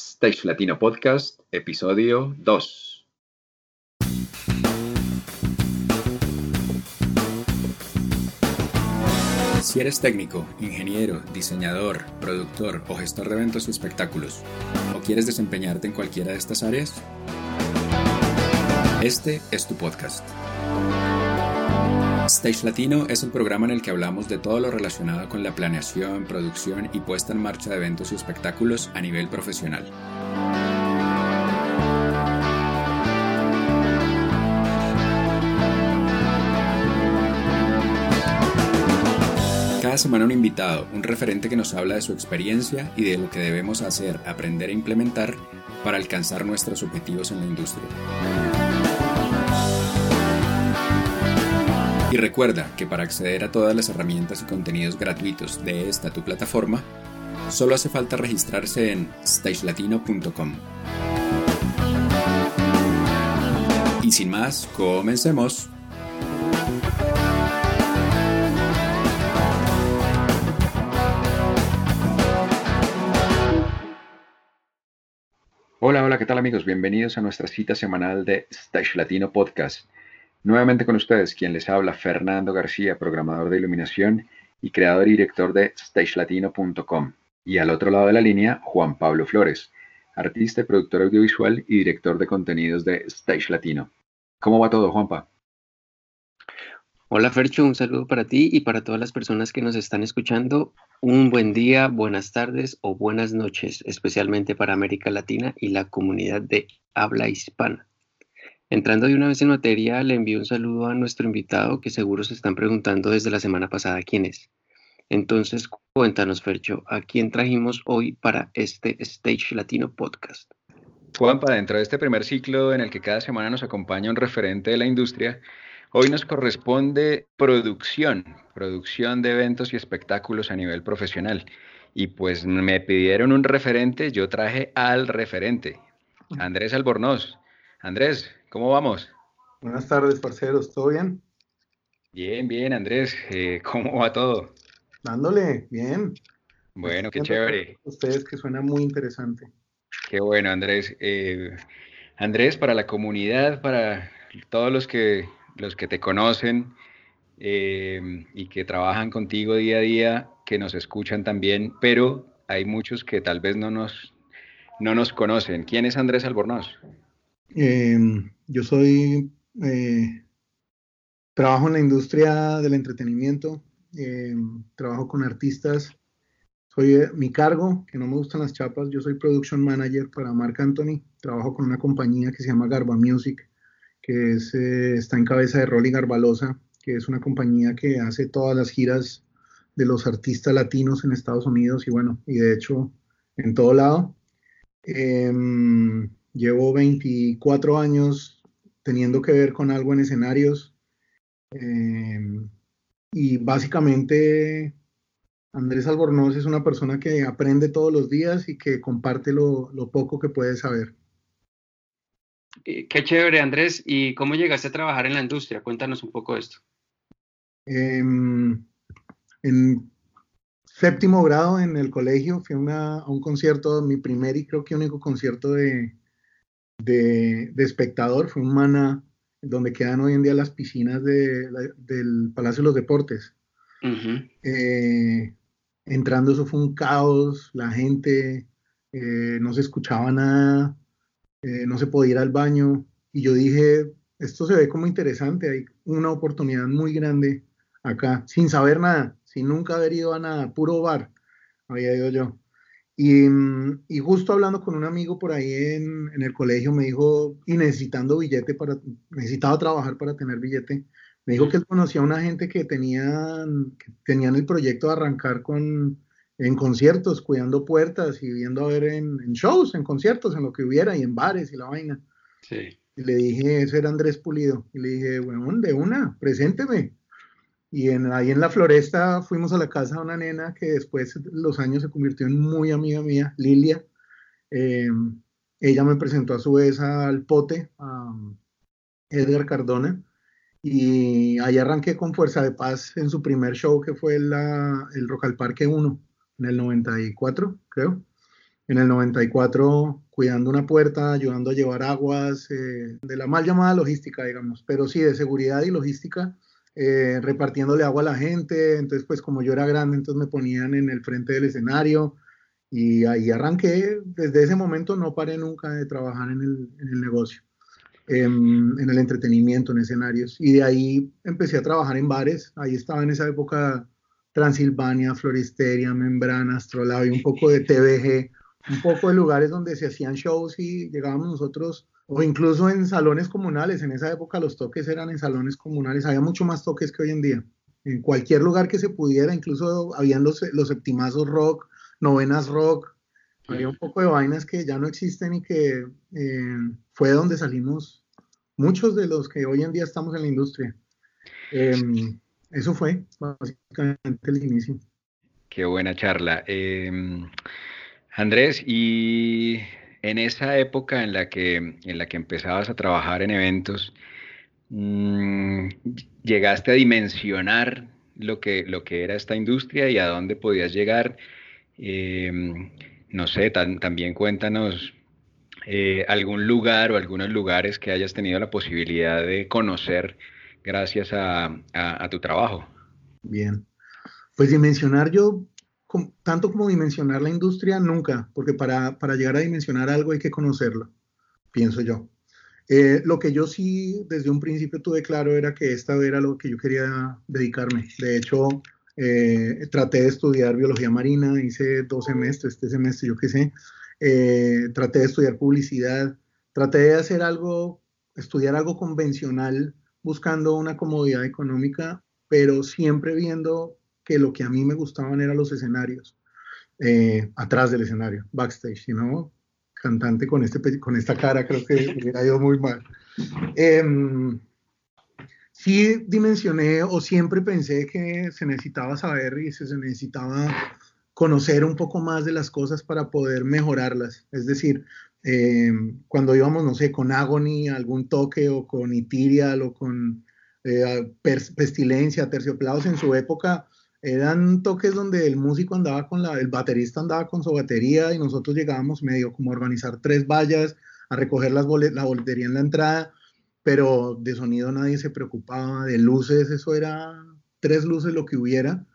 Stage Latino Podcast, episodio 2. Si eres técnico, ingeniero, diseñador, productor o gestor de eventos y espectáculos, o quieres desempeñarte en cualquiera de estas áreas, este es tu podcast. Stage Latino es el programa en el que hablamos de todo lo relacionado con la planeación, producción y puesta en marcha de eventos y espectáculos a nivel profesional. Cada semana un invitado, un referente que nos habla de su experiencia y de lo que debemos hacer, aprender e implementar para alcanzar nuestros objetivos en la industria. Y recuerda que para acceder a todas las herramientas y contenidos gratuitos de esta tu plataforma, solo hace falta registrarse en stagelatino.com. Y sin más, comencemos. Hola, hola, ¿qué tal amigos? Bienvenidos a nuestra cita semanal de Stage Latino Podcast. Nuevamente con ustedes, quien les habla, Fernando García, programador de iluminación y creador y director de stagelatino.com. Y al otro lado de la línea, Juan Pablo Flores, artista y productor audiovisual y director de contenidos de Stage Latino. ¿Cómo va todo, Juanpa? Hola Fercho, un saludo para ti y para todas las personas que nos están escuchando. Un buen día, buenas tardes o buenas noches, especialmente para América Latina y la comunidad de habla hispana. Entrando de una vez en materia, le envío un saludo a nuestro invitado que seguro se están preguntando desde la semana pasada quién es. Entonces, cuéntanos, Fercho, ¿a quién trajimos hoy para este Stage Latino Podcast? Juanpa, dentro de este primer ciclo en el que cada semana nos acompaña un referente de la industria, hoy nos corresponde producción, producción de eventos y espectáculos a nivel profesional. Y pues me pidieron un referente, yo traje al referente, Andrés Albornoz. Andrés, ¿Cómo vamos? Buenas tardes, parceros, ¿todo bien? Bien, bien, Andrés, eh, ¿cómo va todo? Dándole, bien. Bueno, qué chévere. Ustedes que suena muy interesante. Qué bueno, Andrés. Eh, Andrés, para la comunidad, para todos los que, los que te conocen eh, y que trabajan contigo día a día, que nos escuchan también, pero hay muchos que tal vez no nos, no nos conocen. ¿Quién es Andrés Albornoz? Em, yo soy, eh, trabajo en la industria del entretenimiento, em, trabajo con artistas, soy eh, mi cargo, que no me gustan las chapas, yo soy production manager para Marc Anthony, trabajo con una compañía que se llama Garba Music, que es, eh, está en cabeza de Rolly Garbalosa, que es una compañía que hace todas las giras de los artistas latinos en Estados Unidos y bueno, y de hecho en todo lado. Llevo 24 años teniendo que ver con algo en escenarios. Em, y básicamente Andrés Albornoz es una persona que aprende todos los días y que comparte lo, poco que puede saber. Qué chévere, Andrés. ¿Y cómo llegaste a trabajar en la industria? Cuéntanos un poco de esto. Em, en séptimo grado en el colegio fui a un concierto, mi primer y creo que único concierto de, de, espectador, fue un mana donde quedan hoy en día las piscinas del Palacio de los Deportes. Eh, entrando eso fue un caos, la gente eh, no se escuchaba nada, eh, no se podía ir al baño y yo dije, esto se ve como interesante, hay una oportunidad muy grande acá, sin saber nada, sin nunca haber ido a nada, puro bar, había ido yo. Y, justo hablando con un amigo por ahí en, el colegio, me dijo, y necesitando billete para, necesitaba trabajar para tener billete, me dijo que él conocía a una gente que tenían, que tenían el proyecto de arrancar con, en conciertos, cuidando puertas y viendo a ver en, shows, en conciertos, en lo que hubiera y en bares y la vaina. Sí. Y le dije, ese era Andrés Pulido. Y le dije, bueno, de una, presénteme. Y en, ahí en la floresta fuimos a la casa de una nena que después de los años se convirtió en muy amiga mía, Lilia. Em, ella me presentó a su vez al pote, a Edgar Cardona, y ahí arranqué con Fuerza de Paz en su primer show que fue la, el Rock al Parque 1, en el 94, creo. en el 94 cuidando una puerta, ayudando a llevar aguas, eh, de la mal llamada logística, digamos, pero sí de seguridad y logística, eh, repartiéndole agua a la gente. Entonces, pues como yo era grande, entonces me ponían en el frente del escenario y ahí arranqué. Desde ese momento no paré nunca de trabajar en el, negocio, em, en el entretenimiento, en escenarios. Y de ahí empecé a trabajar en bares. Ahí estaba en esa época Transilvania, Floristeria, Membrana, Astrolabio, un poco de TVG un poco de lugares donde se hacían shows y llegábamos nosotros, o incluso en salones comunales. En esa época los toques eran en salones comunales, había mucho más toques que hoy en día. En cualquier lugar que se pudiera, incluso habían los, los septimazos rock, novenas rock, había un poco de vainas que ya no existen y que eh, fue donde salimos muchos de los que hoy en día estamos en la industria. Em, eso fue básicamente el inicio. Qué buena charla. Em, Andrés, y en esa época en la que, en la que empezabas a trabajar en eventos, mm, llegaste a dimensionar lo que, lo que era esta industria y a dónde podías llegar. Em, no sé, también cuéntanos eh, algún lugar o algunos lugares que hayas tenido la posibilidad de conocer gracias a tu trabajo. Bien, pues dimensionar yo tanto como dimensionar la industria, nunca, porque para, para, llegar a dimensionar algo hay que conocerlo, pienso yo. Eh, lo que yo sí desde un principio tuve claro era que esta era lo que yo quería dedicarme. De hecho, eh, traté de estudiar biología marina, hice dos semestres, este semestre yo qué sé, eh, traté de estudiar publicidad, traté de hacer algo, estudiar algo convencional buscando una comodidad económica, pero siempre viendo que lo que a mí me gustaban eran los escenarios, eh, atrás del escenario, backstage, no cantante con, este, con esta cara creo que hubiera ido muy mal. Em, sí dimensioné o siempre pensé que se necesitaba saber y se necesitaba conocer un poco más de las cosas para poder mejorarlas. Es decir, em, cuando íbamos, no sé, con Agony, algún toque o con Itirial o con eh, Pestilencia, Tercioplados en su época, eran toques donde el músico andaba con la, el baterista andaba con su batería y nosotros llegábamos medio como a organizar tres vallas, a recoger las la boletería en la entrada, pero de sonido nadie se preocupaba, de luces, eso era tres luces lo que hubiera,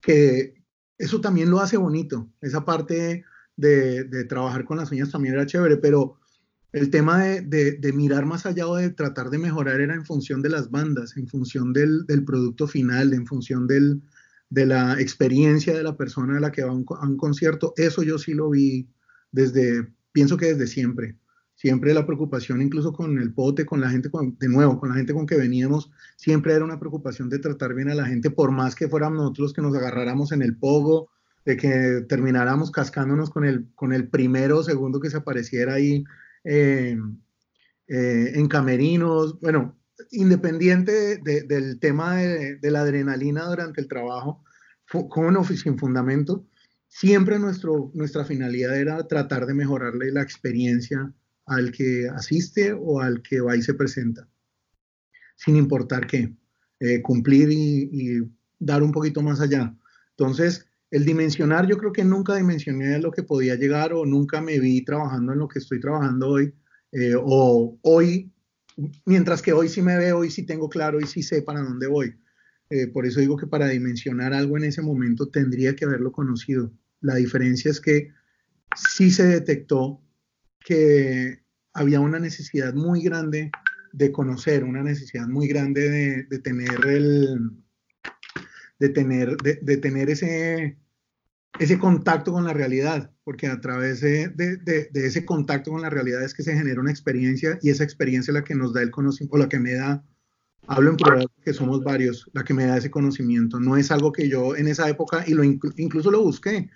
que eso también lo hace bonito, esa parte de, de trabajar con las uñas también era chévere, pero el tema de, de, mirar más allá o de tratar de mejorar era en función de las bandas, en función del, del producto final, en función del, de la experiencia de la persona a la que va a un, concierto, eso yo sí lo vi desde, pienso que desde siempre. Siempre la preocupación, incluso con el pote, con la gente, de nuevo, con la gente con que veníamos, siempre era una preocupación de tratar bien a la gente, por más que fuéramos nosotros que nos agarráramos en el pogo, de que termináramos cascándonos con el, con el primero o segundo que se apareciera ahí eh, eh, en camerinos. Bueno, independiente del tema de, la adrenalina durante el trabajo, con o sin fundamento, siempre nuestro, nuestra finalidad era tratar de mejorarle la experiencia al que asiste o al que va y se presenta, sin importar qué, eh, cumplir y, dar un poquito más allá. Entonces, el dimensionar, yo creo que nunca dimensioné lo que podía llegar o nunca me vi trabajando en lo que estoy trabajando hoy, eh, o hoy mientras que hoy sí me veo, hoy sí tengo claro y sí sé para dónde voy. Eh, por eso digo que para dimensionar algo en ese momento tendría que haberlo conocido. La diferencia es que sí se detectó que había una necesidad muy grande de conocer, una necesidad muy grande de, tener el, de tener, de tener ese, ese contacto con la realidad, porque a través de, ese contacto con la realidad es que se genera una experiencia y esa experiencia es la que nos da el conocimiento, o la que me da, hablo en plural que somos varios, la que me da ese conocimiento. No es algo que yo en esa época, y lo incluso lo busqué,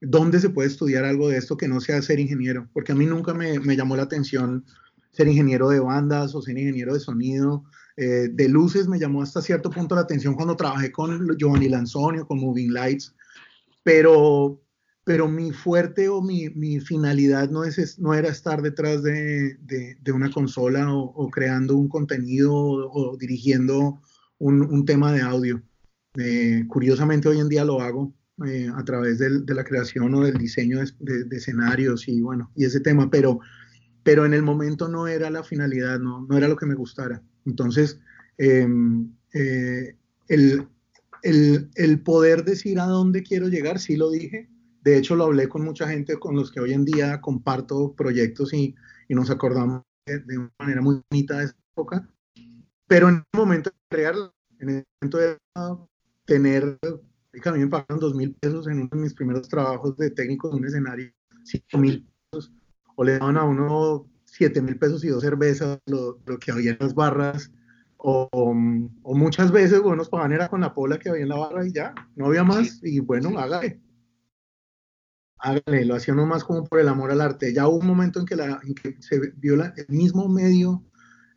¿dónde se puede estudiar algo de esto que no sea ser ingeniero? Porque a mí nunca me, llamó la atención ser ingeniero de bandas o ser ingeniero de sonido. Eh, de luces me llamó hasta cierto punto la atención cuando trabajé con Giovanni Lanzoni con Moving Lights pero, pero mi fuerte o mi, mi finalidad no, es, no era estar detrás de, de, una consola o, creando un contenido o, dirigiendo un, un, tema de audio. Eh, curiosamente hoy en día lo hago, eh, a través de la creación o del diseño de, escenarios y bueno, y ese tema, pero, pero en el momento no era la finalidad, no, no era lo que me gustara. Entonces, em, eh, el, el, poder decir a dónde quiero llegar, sí lo dije. De hecho, lo hablé con mucha gente con los que hoy en día comparto proyectos y, y nos acordamos de, una manera muy bonita de esa época. Pero en el momento de crearla, en el momento de tener, a mí me pagaron dos mil pesos en uno de mis primeros trabajos de técnico de un escenario, cinco mil pesos, o le daban a uno siete mil pesos y dos cervezas, lo, lo que había en las barras o, o, muchas veces, bueno, nos pagaban era con la pola que había en la barra y ya, no había más, y bueno, hágale. Hágale, lo hacía más como por el amor al arte. Ya hubo un momento en que, la, en que se vio el mismo medio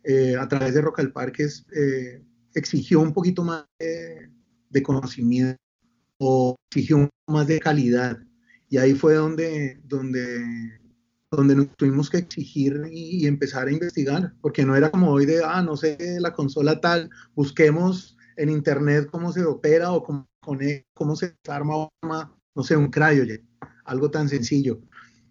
eh, a través de Rock al Parque eh, exigió un poquito más de, conocimiento o exigió un poco más de calidad. Y ahí fue donde, donde donde nos tuvimos que exigir y, empezar a investigar, porque no era como hoy de, ah, no sé, la consola tal, busquemos en internet cómo se opera o cómo, cómo se arma, no sé, un cryojet, algo tan sencillo.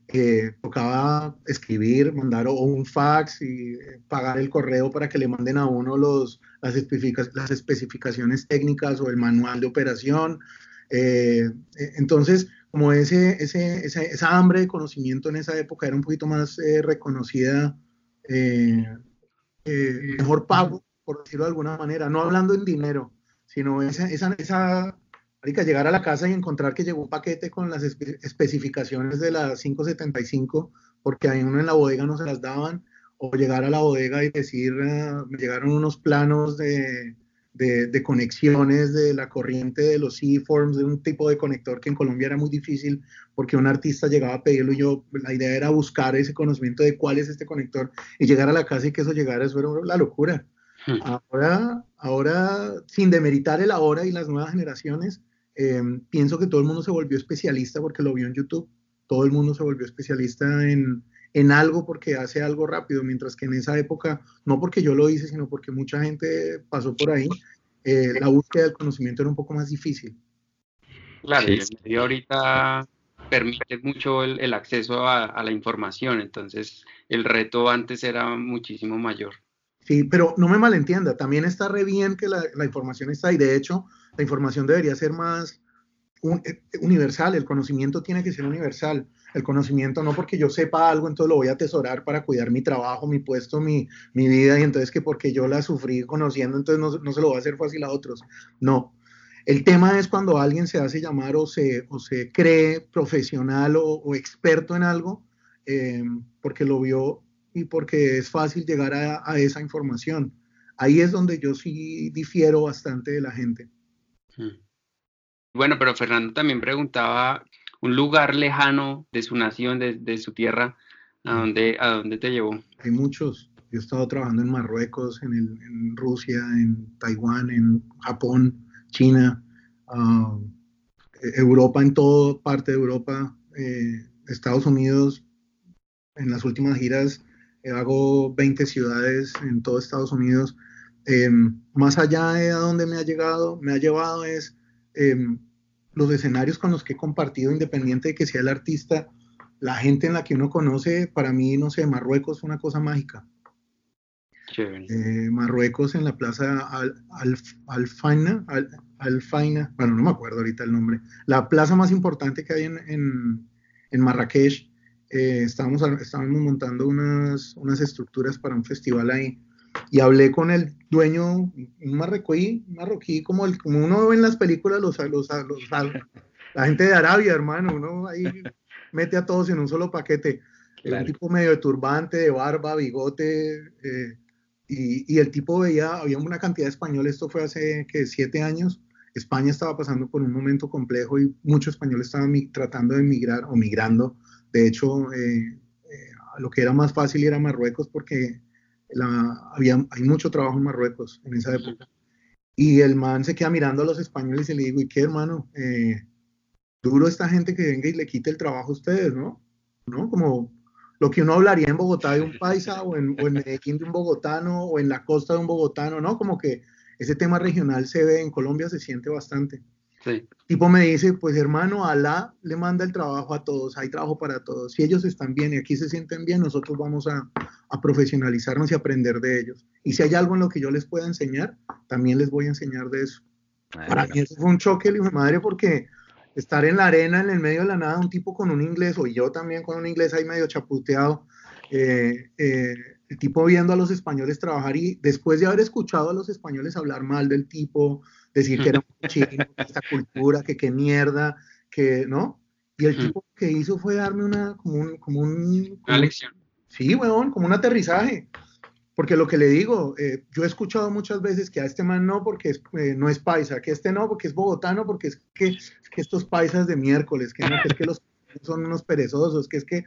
que tocaba escribir, mandar un fax y eh, pagar el correo para que le manden a uno los, las, especificaciones técnicas o el manual de operación. Eh, eh, entonces, como ese, ese, esa, hambre de conocimiento en esa época era un poquito más eh, reconocida, eh, eh, mejor pago, por decirlo de alguna manera, no hablando en dinero, sino esa, esa, esa llegar a la casa y encontrar que llegó un paquete con las especificaciones de la 575, porque a uno en la bodega no se las daban, o llegar a la bodega y decir, me llegaron unos planos de, de, conexiones de la corriente de los C-forms, de un tipo de conector que en Colombia era muy difícil porque un artista llegaba a pedirlo y yo, la idea era buscar ese conocimiento de cuál es este conector y llegar a la casa y que eso llegara, eso era la locura. Hmm. Ahora, ahora, sin demeritar el ahora y las nuevas generaciones, eh, pienso que todo el mundo se volvió especialista porque lo vio en YouTube. Todo el mundo se volvió especialista en, en algo porque hace algo rápido, mientras que en esa época, no porque yo lo hice, sino porque mucha gente pasó por ahí, eh, la búsqueda del conocimiento era un poco más difícil. Claro, y el medio ahorita permite mucho el, acceso a, la información, entonces el reto antes era muchísimo mayor. Sí, pero no me malentienda, también está re bien que la, la información está ahí, de hecho, la información debería ser más eh, universal, el conocimiento tiene que ser universal el conocimiento, no porque yo sepa algo, entonces lo voy a atesorar para cuidar mi trabajo, mi puesto, mi, mi vida, y entonces que porque yo la sufrí conociendo, entonces no, no, se lo va a hacer fácil a otros. No. El tema es cuando alguien se hace llamar o se, o se cree profesional o, experto en algo, eh, porque lo vio y porque es fácil llegar a, a, esa información. Ahí es donde yo sí difiero bastante de la gente. Hmm. Bueno, pero Fernando también preguntaba un lugar lejano de su nación, de, su tierra, ¿a dónde, ¿a dónde te llevó? Hay muchos. Yo he estado trabajando en Marruecos, en, Rusia, en Taiwán, en Japón, China, ah, Europa, en toda parte de Europa, eh, Estados Unidos. En las últimas giras eh, hago 20 ciudades en todo Estados Unidos. Em, más allá de a dónde me ha llegado, me ha llevado es em, los escenarios con los que he compartido, independiente de que sea el artista, la gente en la que uno conoce, para mí, no sé, Marruecos fue una cosa mágica. Eh, Marruecos en la plaza Al, Alfaina, Alfaina, bueno, no me acuerdo ahorita el nombre, la plaza más importante que hay en, en, Marrakech. Eh, estábamos, estábamos montando unas, unas estructuras para un festival ahí y hablé con el dueño, un marroquí, marroquí como, el, como uno ve en las películas, los, los, los, la gente de Arabia, hermano, uno ahí mete a todos en un solo paquete. Un tipo medio de turbante, de barba, bigote, eh, y, y, el tipo veía, había una cantidad de españoles, esto fue hace que siete años, España estaba pasando por un momento complejo y muchos españoles estaban tratando de emigrar o migrando. De hecho, eh, eh, lo que era más fácil era Marruecos porque había, hay mucho trabajo en Marruecos en esa época. Y el man se queda mirando a los españoles y le digo, ¿y qué hermano? Eh, duro esta gente que venga y le quite el trabajo a ustedes, ¿no? ¿No? Como lo que uno hablaría en Bogotá de un paisa o en, o en Medellín de un bogotano o en la costa de un bogotano, ¿no? Como que ese tema regional se ve en Colombia, se siente bastante. El tipo me dice, pues hermano, Alá le manda el trabajo a todos, hay trabajo para todos. Si ellos están bien y aquí se sienten bien, nosotros vamos a, a profesionalizarnos y aprender de ellos. Y si hay algo en lo que yo les pueda enseñar, también les voy a enseñar de eso. Para mí eso fue un choque, hijo de madre, porque estar en la arena, en el medio de la nada, un tipo con un inglés, o yo también con un inglés ahí medio chaputeado, eh, eh, el tipo viendo a los españoles trabajar y después de haber escuchado a los españoles hablar mal del tipo, decir que era un chino, esta cultura, que qué mierda, que, ¿no? Y el tipo que hizo fue darme una, como un, como un, una lección. Sí, weón, como un aterrizaje. Porque lo que le digo, eh, yo he escuchado muchas veces que a este man no porque eh, no es paisa, que este no porque es bogotano, porque es que, que estos paisas de miércoles, que, no, que es que los son unos perezosos, que es que...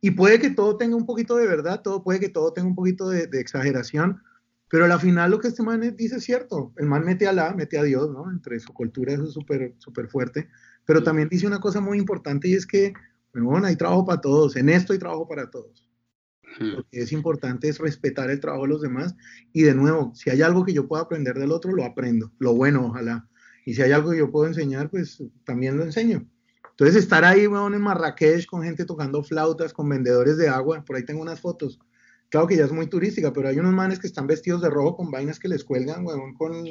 Y puede que todo tenga un poquito de verdad, todo puede que todo tenga un poquito de, exageración, pero al final lo que este man dice es cierto. El man mete a la, mete a Dios, ¿no? Entre su cultura eso es súper súper fuerte, pero también dice una cosa muy importante y es que, bueno, hay trabajo para todos, en esto hay trabajo para todos. Lo que es importante es respetar el trabajo de los demás y de nuevo, si hay algo que yo pueda aprender del otro, lo aprendo, lo bueno, ojalá. Y si hay algo que yo puedo enseñar, pues también lo enseño. Entonces estar ahí, bueno, en Marrakech con gente tocando flautas, con vendedores de agua, por ahí tengo unas fotos. Claro que ya es muy turística, pero hay unos manes que están vestidos de rojo con vainas que les cuelgan, bueno, con,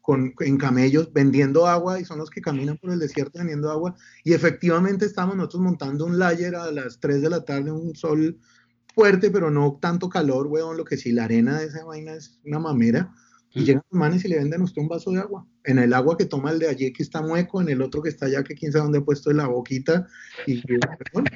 con, en camellos vendiendo agua y son los que caminan por el desierto vendiendo agua. Y efectivamente estamos nosotros montando un layer a las 3 de la tarde, un sol fuerte, pero no tanto calor, weón. Lo que sí, la arena de esa vaina es una mamera. Y llegan los manes y le venden a usted un vaso de agua. En el agua que toma el de allí que está mueco, en el otro que está allá que quién sabe dónde ha puesto en la boquita. Y bueno,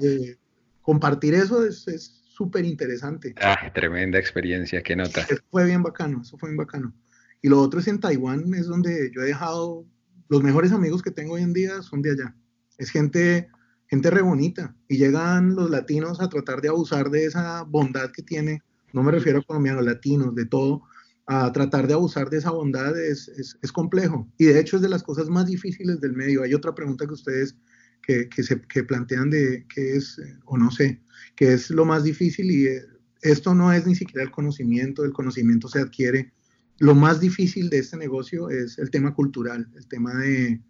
eh, compartir eso es súper interesante. Ah, tremenda experiencia, qué nota. Eso fue bien bacano, eso fue bien bacano. Y lo otro es en Taiwán, es donde yo he dejado, los mejores amigos que tengo hoy en día son de allá. Es gente gente re bonita. Y llegan los latinos a tratar de abusar de esa bondad que tiene, no me refiero a colombianos, latinos, de todo, a tratar de abusar de esa bondad es, es, complejo. Y de hecho es de las cosas más difíciles del medio. Hay otra pregunta que ustedes que, que se que plantean de qué es, o no sé, qué es lo más difícil y eh, esto no es ni siquiera el conocimiento, el conocimiento se adquiere. Lo más difícil de este negocio es el tema cultural, el tema de,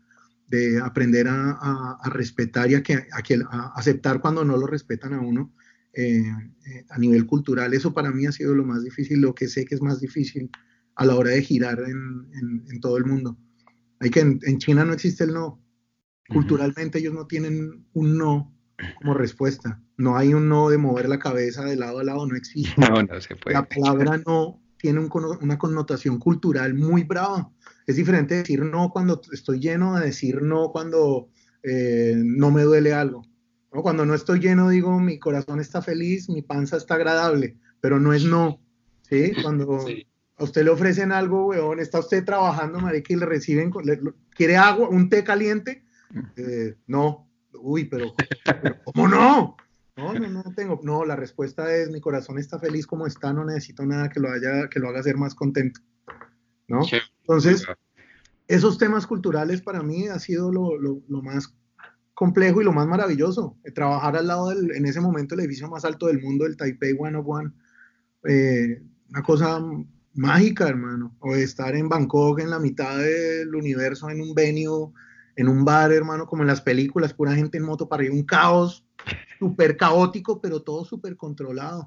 de aprender a, respetar y a, que, a, aceptar cuando no lo respetan a uno eh, eh, a nivel cultural. Eso para mí ha sido lo más difícil, lo que sé que es más difícil a la hora de girar en, todo el mundo. Hay que en, China no existe el no. Culturalmente ellos no tienen un no como respuesta. No hay un no de mover la cabeza de lado a lado, no existe. No, no se puede. La palabra no tiene una connotación cultural muy brava. Es diferente decir no cuando estoy lleno a decir no cuando eh, no me duele algo. Cuando no estoy lleno digo mi corazón está feliz, mi panza está agradable, pero no es no. ¿sí? Cuando a usted le ofrecen algo, weón, está usted trabajando, marica, y le reciben, ¿quiere agua, un té caliente? Eh, no. Uy, pero, pero ¿cómo no? No, no, no tengo. No, la respuesta es mi corazón está feliz como está, no necesito nada que lo haya, que lo haga ser más contento. ¿No? Entonces, esos temas culturales para mí ha sido lo, lo, más complejo y lo más maravilloso. Trabajar al lado del, en ese momento, el edificio más alto del mundo, el Taipei 101, eh, una cosa mágica, hermano. O estar en Bangkok, en la mitad del universo, en un venue, en un bar, hermano, como en las películas, pura gente en moto para arriba, un caos súper caótico, pero todo súper controlado.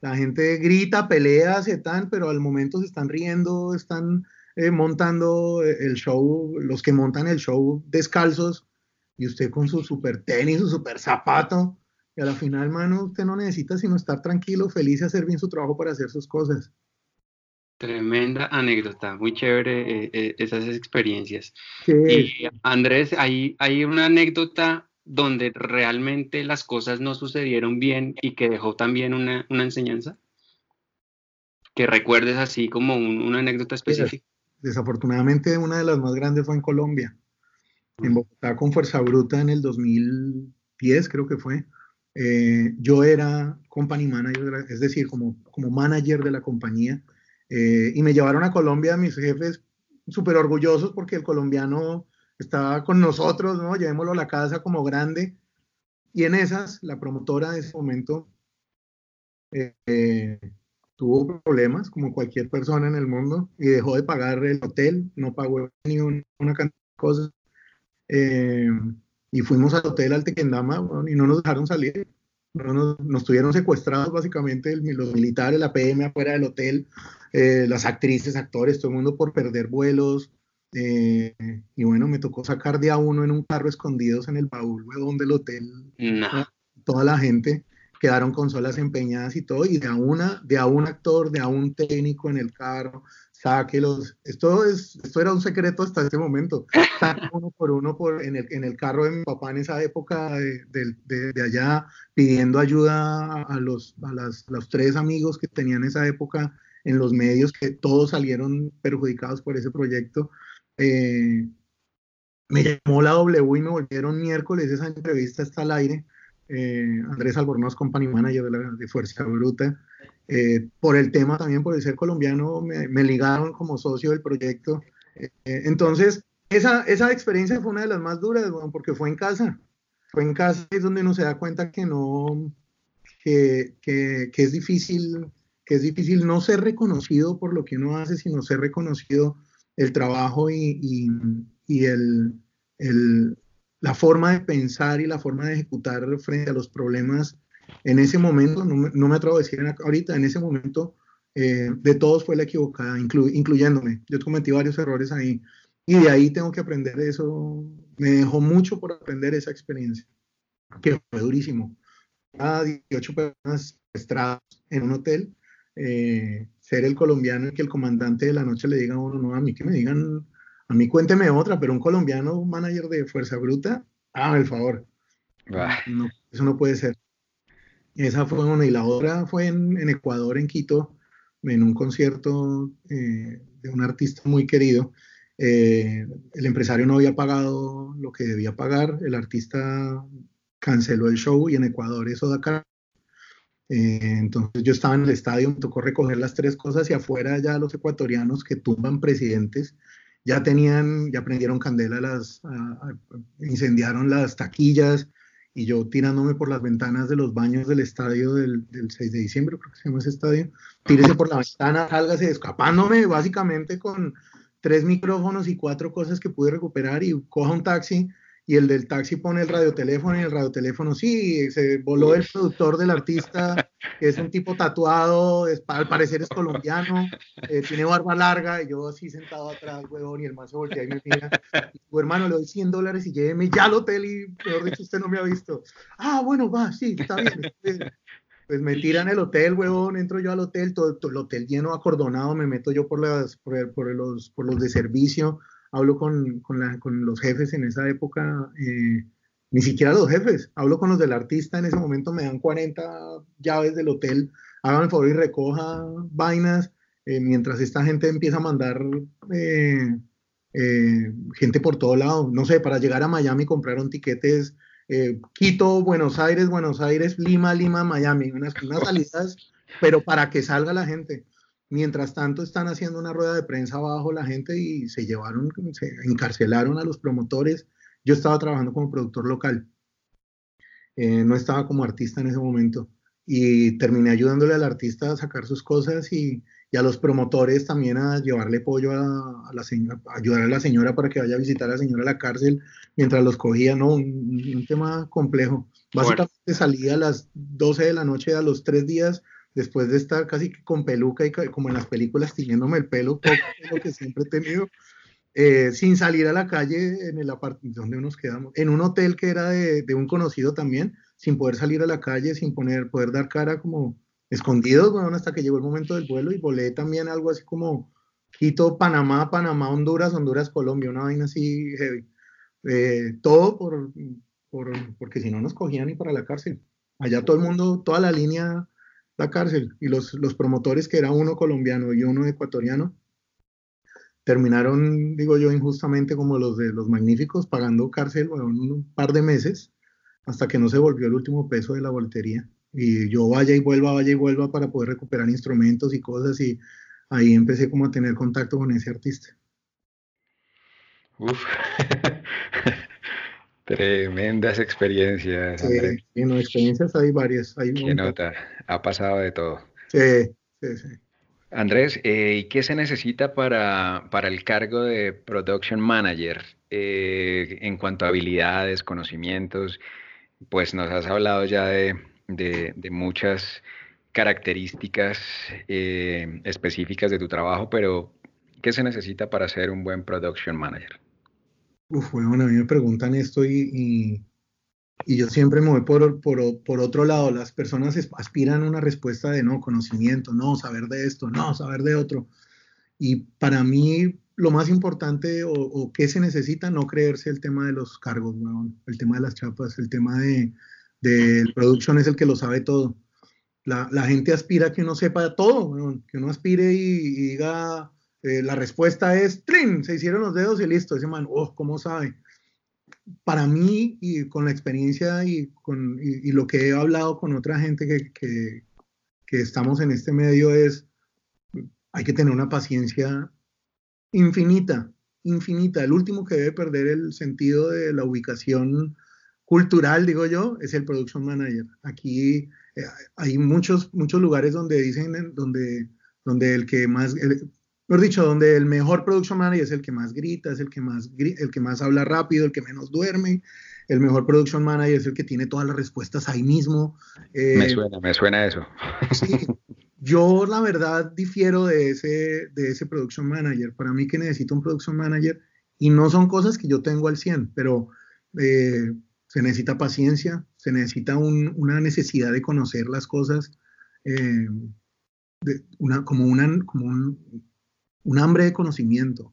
La gente grita, pelea, se están, pero al momento se están riendo, están eh, montando el show, los que montan el show descalzos, y usted con su super tenis, su super zapato, y a la final, mano, usted no necesita sino estar tranquilo, feliz y hacer bien su trabajo para hacer sus cosas. Tremenda anécdota, muy chévere eh, eh, esas experiencias. Y Andrés, hay, hay una anécdota donde realmente las cosas no sucedieron bien y que dejó también una, enseñanza? Que recuerdes así como una anécdota específica. Desafortunadamente una de las más grandes fue en Colombia, en Bogotá con Fuerza Bruta en el 2010 creo que fue. Eh, yo era company manager, es decir, como, como manager de la compañía, eh, y me llevaron a Colombia mis jefes súper orgullosos porque el colombiano estaba con nosotros, ¿no? Llevémoslo a la casa como grande. Y en esas, la promotora de ese momento, eh, tuvo problemas, como cualquier persona en el mundo, y dejó de pagar el hotel, no pagó ni una cantidad de cosas. Eh, y fuimos al hotel al Tequendama y no nos dejaron salir. Nos, nos, tuvieron secuestrados básicamente los militares, la PM afuera del hotel, eh, las actrices, actores, todo el mundo por perder vuelos. Eh, y bueno, me tocó sacar de a uno en un carro escondidos en el baúl, weón, del hotel. Toda la gente quedaron consolas empeñadas y todo, y de a una, de a un actor, de a un técnico en el carro, sáquelos. Esto, es, esto era un secreto hasta este momento. uno por uno por, en, el, en el carro de mi papá en esa época de, de, de allá, pidiendo ayuda a, los, a las, los tres amigos que tenían esa época en los medios, que todos salieron perjudicados por ese proyecto. Eh, me llamó la W y me volvieron miércoles, esa entrevista está al aire. Eh, Andrés Albornoz, company manager de, la, de Fuerza Bruta. Eh, por el tema también, por el ser colombiano, me, me ligaron como socio del proyecto. Eh, entonces, esa, esa experiencia fue una de las más duras, bueno, porque fue en casa. Fue en casa es donde uno se da cuenta que no, que, que, que, es difícil, que es difícil no ser reconocido por lo que uno hace, sino ser reconocido el trabajo y, y, y el, el, la forma de pensar y la forma de ejecutar frente a los problemas en ese momento, no me, no me atrevo a decir ahorita, en ese momento eh, de todos fue la equivocada, inclu, incluyéndome. Yo cometí varios errores ahí y de ahí tengo que aprender eso. Me dejó mucho por aprender esa experiencia, que fue durísimo. A 18 personas estradas en un hotel, eh, ser el colombiano y que el comandante de la noche le diga a uno, no, a mí que me digan, a mí cuénteme otra, pero un colombiano manager de Fuerza Bruta, hágame el favor. No, eso no puede ser. Esa fue una, y la otra fue en, en Ecuador, en Quito, en un concierto eh, de un artista muy querido. Eh, el empresario no había pagado lo que debía pagar, el artista canceló el show y en Ecuador eso da cara. Eh, entonces yo estaba en el estadio, me tocó recoger las tres cosas y afuera ya los ecuatorianos que tumban presidentes ya tenían, ya prendieron candela, las, a, incendiaron las taquillas, y yo tirándome por las ventanas de los baños del estadio del, del 6 de diciembre, creo que se llama ese estadio, tírese por la ventana, sálgase escapándome básicamente con tres micrófonos y cuatro cosas que pude recuperar y coja un taxi y el del taxi pone el radioteléfono y el radioteléfono sí, se voló el productor del artista, que es un tipo tatuado, es, al parecer es colombiano, eh, tiene barba larga, y yo así sentado atrás, huevón, y el man se voltea y me mira, tu hermano le doy 100 dólares y lléveme ya al hotel y peor dicho usted no me ha visto. Ah, bueno, va, sí, está bien. Pues me tiran el hotel, huevón, entro yo al hotel, todo, todo el hotel lleno, acordonado, me meto yo por, las, por, por, los, por los de servicio, hablo con, con, la, con los jefes en esa época, eh, ni siquiera los jefes, hablo con los del artista, en ese momento me dan 40 llaves del hotel, hagan el favor y recoja vainas, eh, mientras esta gente empieza a mandar eh, eh gente por todo lado, no sé, para llegar a Miami compraron tiquetes, eh, Quito, Buenos Aires, Buenos Aires, Lima, Lima, Miami, unas, unas salidas, pero para que salga la gente. Mientras tanto, están haciendo una rueda de prensa abajo la gente y se llevaron, se encarcelaron a los promotores. Yo estaba trabajando como productor local, eh, no estaba como artista en ese momento. Y terminé ayudándole al artista a sacar sus cosas y, y a los promotores también a llevarle pollo a, a la señora, a ayudar a la señora para que vaya a visitar a la señora a la cárcel mientras los cogía, ¿no? Un, un tema complejo. Básicamente bueno. salía a las 12 de la noche a los tres días después de estar casi con peluca y como en las películas tiñéndome el pelo, lo que siempre he tenido, eh, sin salir a la calle en el apartamento donde nos quedamos, en un hotel que era de, un conocido también, sin poder salir a la calle, sin poner, poder dar cara como escondidos, bueno, hasta que llegó el momento del vuelo y volé también algo así como Quito, Panamá, Panamá, Honduras, Honduras, Colombia, una vaina así heavy. Eh, todo por, por, porque si no nos cogían ni para la cárcel. Allá todo el mundo, toda la línea la cárcel y los, los promotores, que era uno colombiano y uno ecuatoriano, terminaron, digo yo, injustamente como los de los magníficos, pagando cárcel un par de meses hasta que no se volvió el último peso de la voltería. Y yo vaya y vuelva, vaya y vuelva para poder recuperar instrumentos y cosas y ahí empecé como a tener contacto con ese artista. Uf. Tremendas experiencias. Sí, no, experiencias hay varias. Hay ¿Qué nota? Ha pasado de todo. Sí, Sí, sí. Andrés, eh, ¿y qué se necesita para, para, el cargo de Production Manager eh, en cuanto a habilidades, conocimientos? Pues nos has hablado ya de, de, muchas características eh, específicas de tu trabajo, pero ¿qué se necesita para ser un buen Production Manager? Uf, bueno, a mí me preguntan esto y, y yo siempre me voy por, por, por, otro lado. Las personas aspiran a una respuesta de no, conocimiento, no, saber de esto, no, saber de otro. Y para mí lo más importante o, o qué se necesita, no creerse el tema de los cargos, el tema de las chapas, el tema de, de production es el que lo sabe todo. La, la gente aspira a que uno sepa todo, que uno aspire y, diga, eh, la respuesta es, ¡trin! Se hicieron los dedos y listo. Ese man, oh, ¿cómo sabe? para mí y con la experiencia y, con, y, lo que he hablado con otra gente que, que, estamos en este medio es, hay que tener una paciencia infinita, infinita. El último que debe perder el sentido de la ubicación cultural, digo yo, es el production manager. Aquí eh, hay muchos, muchos lugares donde dicen, donde, donde el que más, mejor dicho, donde el mejor production manager es el que más grita, es el que más, el que más habla rápido, el que menos duerme. El mejor production manager es el que tiene todas las respuestas ahí mismo. Eh, me suena, me suena eso. Sí, yo la verdad difiero de ese, de ese production manager. Para mí que necesito un production manager y no son cosas que yo tengo al 100, pero eh, se necesita paciencia, se necesita una necesidad de conocer las cosas, eh, una, como, una, como un, un hambre de conocimiento,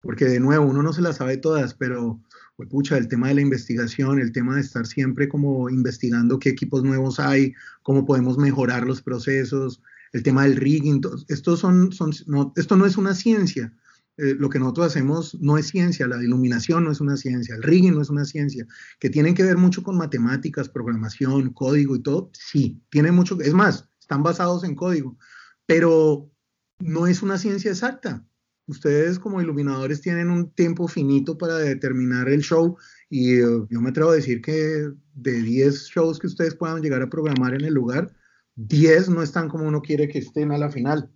porque de nuevo, uno no se las sabe todas, pero, pues, pucha, el tema de la investigación, el tema de estar siempre como investigando qué equipos nuevos hay, cómo podemos mejorar los procesos, el tema del rigging, estos son, no, esto no es una ciencia. Eh, lo que nosotros hacemos no es ciencia, la iluminación no es una ciencia, el rigging no es una ciencia, que tienen que ver mucho con matemáticas, programación, código y todo, sí, tiene mucho, es más, están basados en código, pero no es una ciencia exacta. Ustedes como iluminadores tienen un tiempo finito para determinar el show y eh, yo me atrevo a decir que de 10 shows que ustedes puedan llegar a programar en el lugar, 10 no están como uno quiere que estén a la final.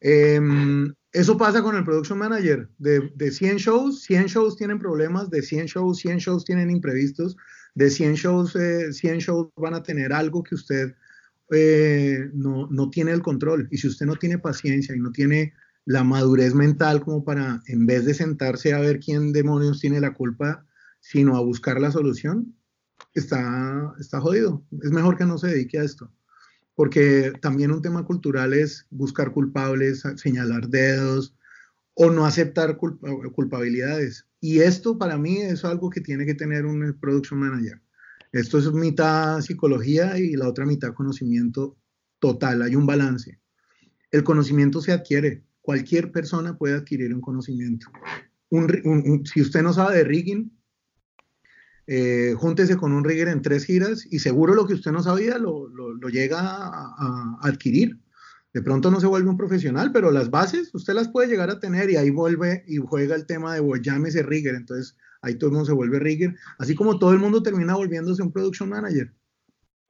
Em, eso pasa con el production manager. De, de 100 shows, 100 shows tienen problemas, de 100 shows, 100 shows tienen imprevistos, de 100 shows, 100 eh, shows van a tener algo que usted eh, no, no tiene el control. Y si usted no tiene paciencia y no tiene la madurez mental como para, en vez de sentarse a ver quién demonios tiene la culpa, sino a buscar la solución, está, está jodido. Es mejor que no se dedique a esto. Porque también un tema cultural es buscar culpables, señalar dedos o no aceptar culpabilidades. Y esto para mí es algo que tiene que tener un production manager. Esto es mitad psicología y la otra mitad conocimiento total, hay un balance. El conocimiento se adquiere, cualquier persona puede adquirir un conocimiento. si usted no sabe de rigging, eh, júntese con un rigger en tres giras y seguro lo que usted no sabía lo, llega a, adquirir. De pronto no se vuelve un profesional, pero las bases usted las puede llegar a tener y ahí vuelve y juega el tema de pues, llámese rigger. Entonces ahí todo el mundo se vuelve rigger, así como todo el mundo termina volviéndose un production manager.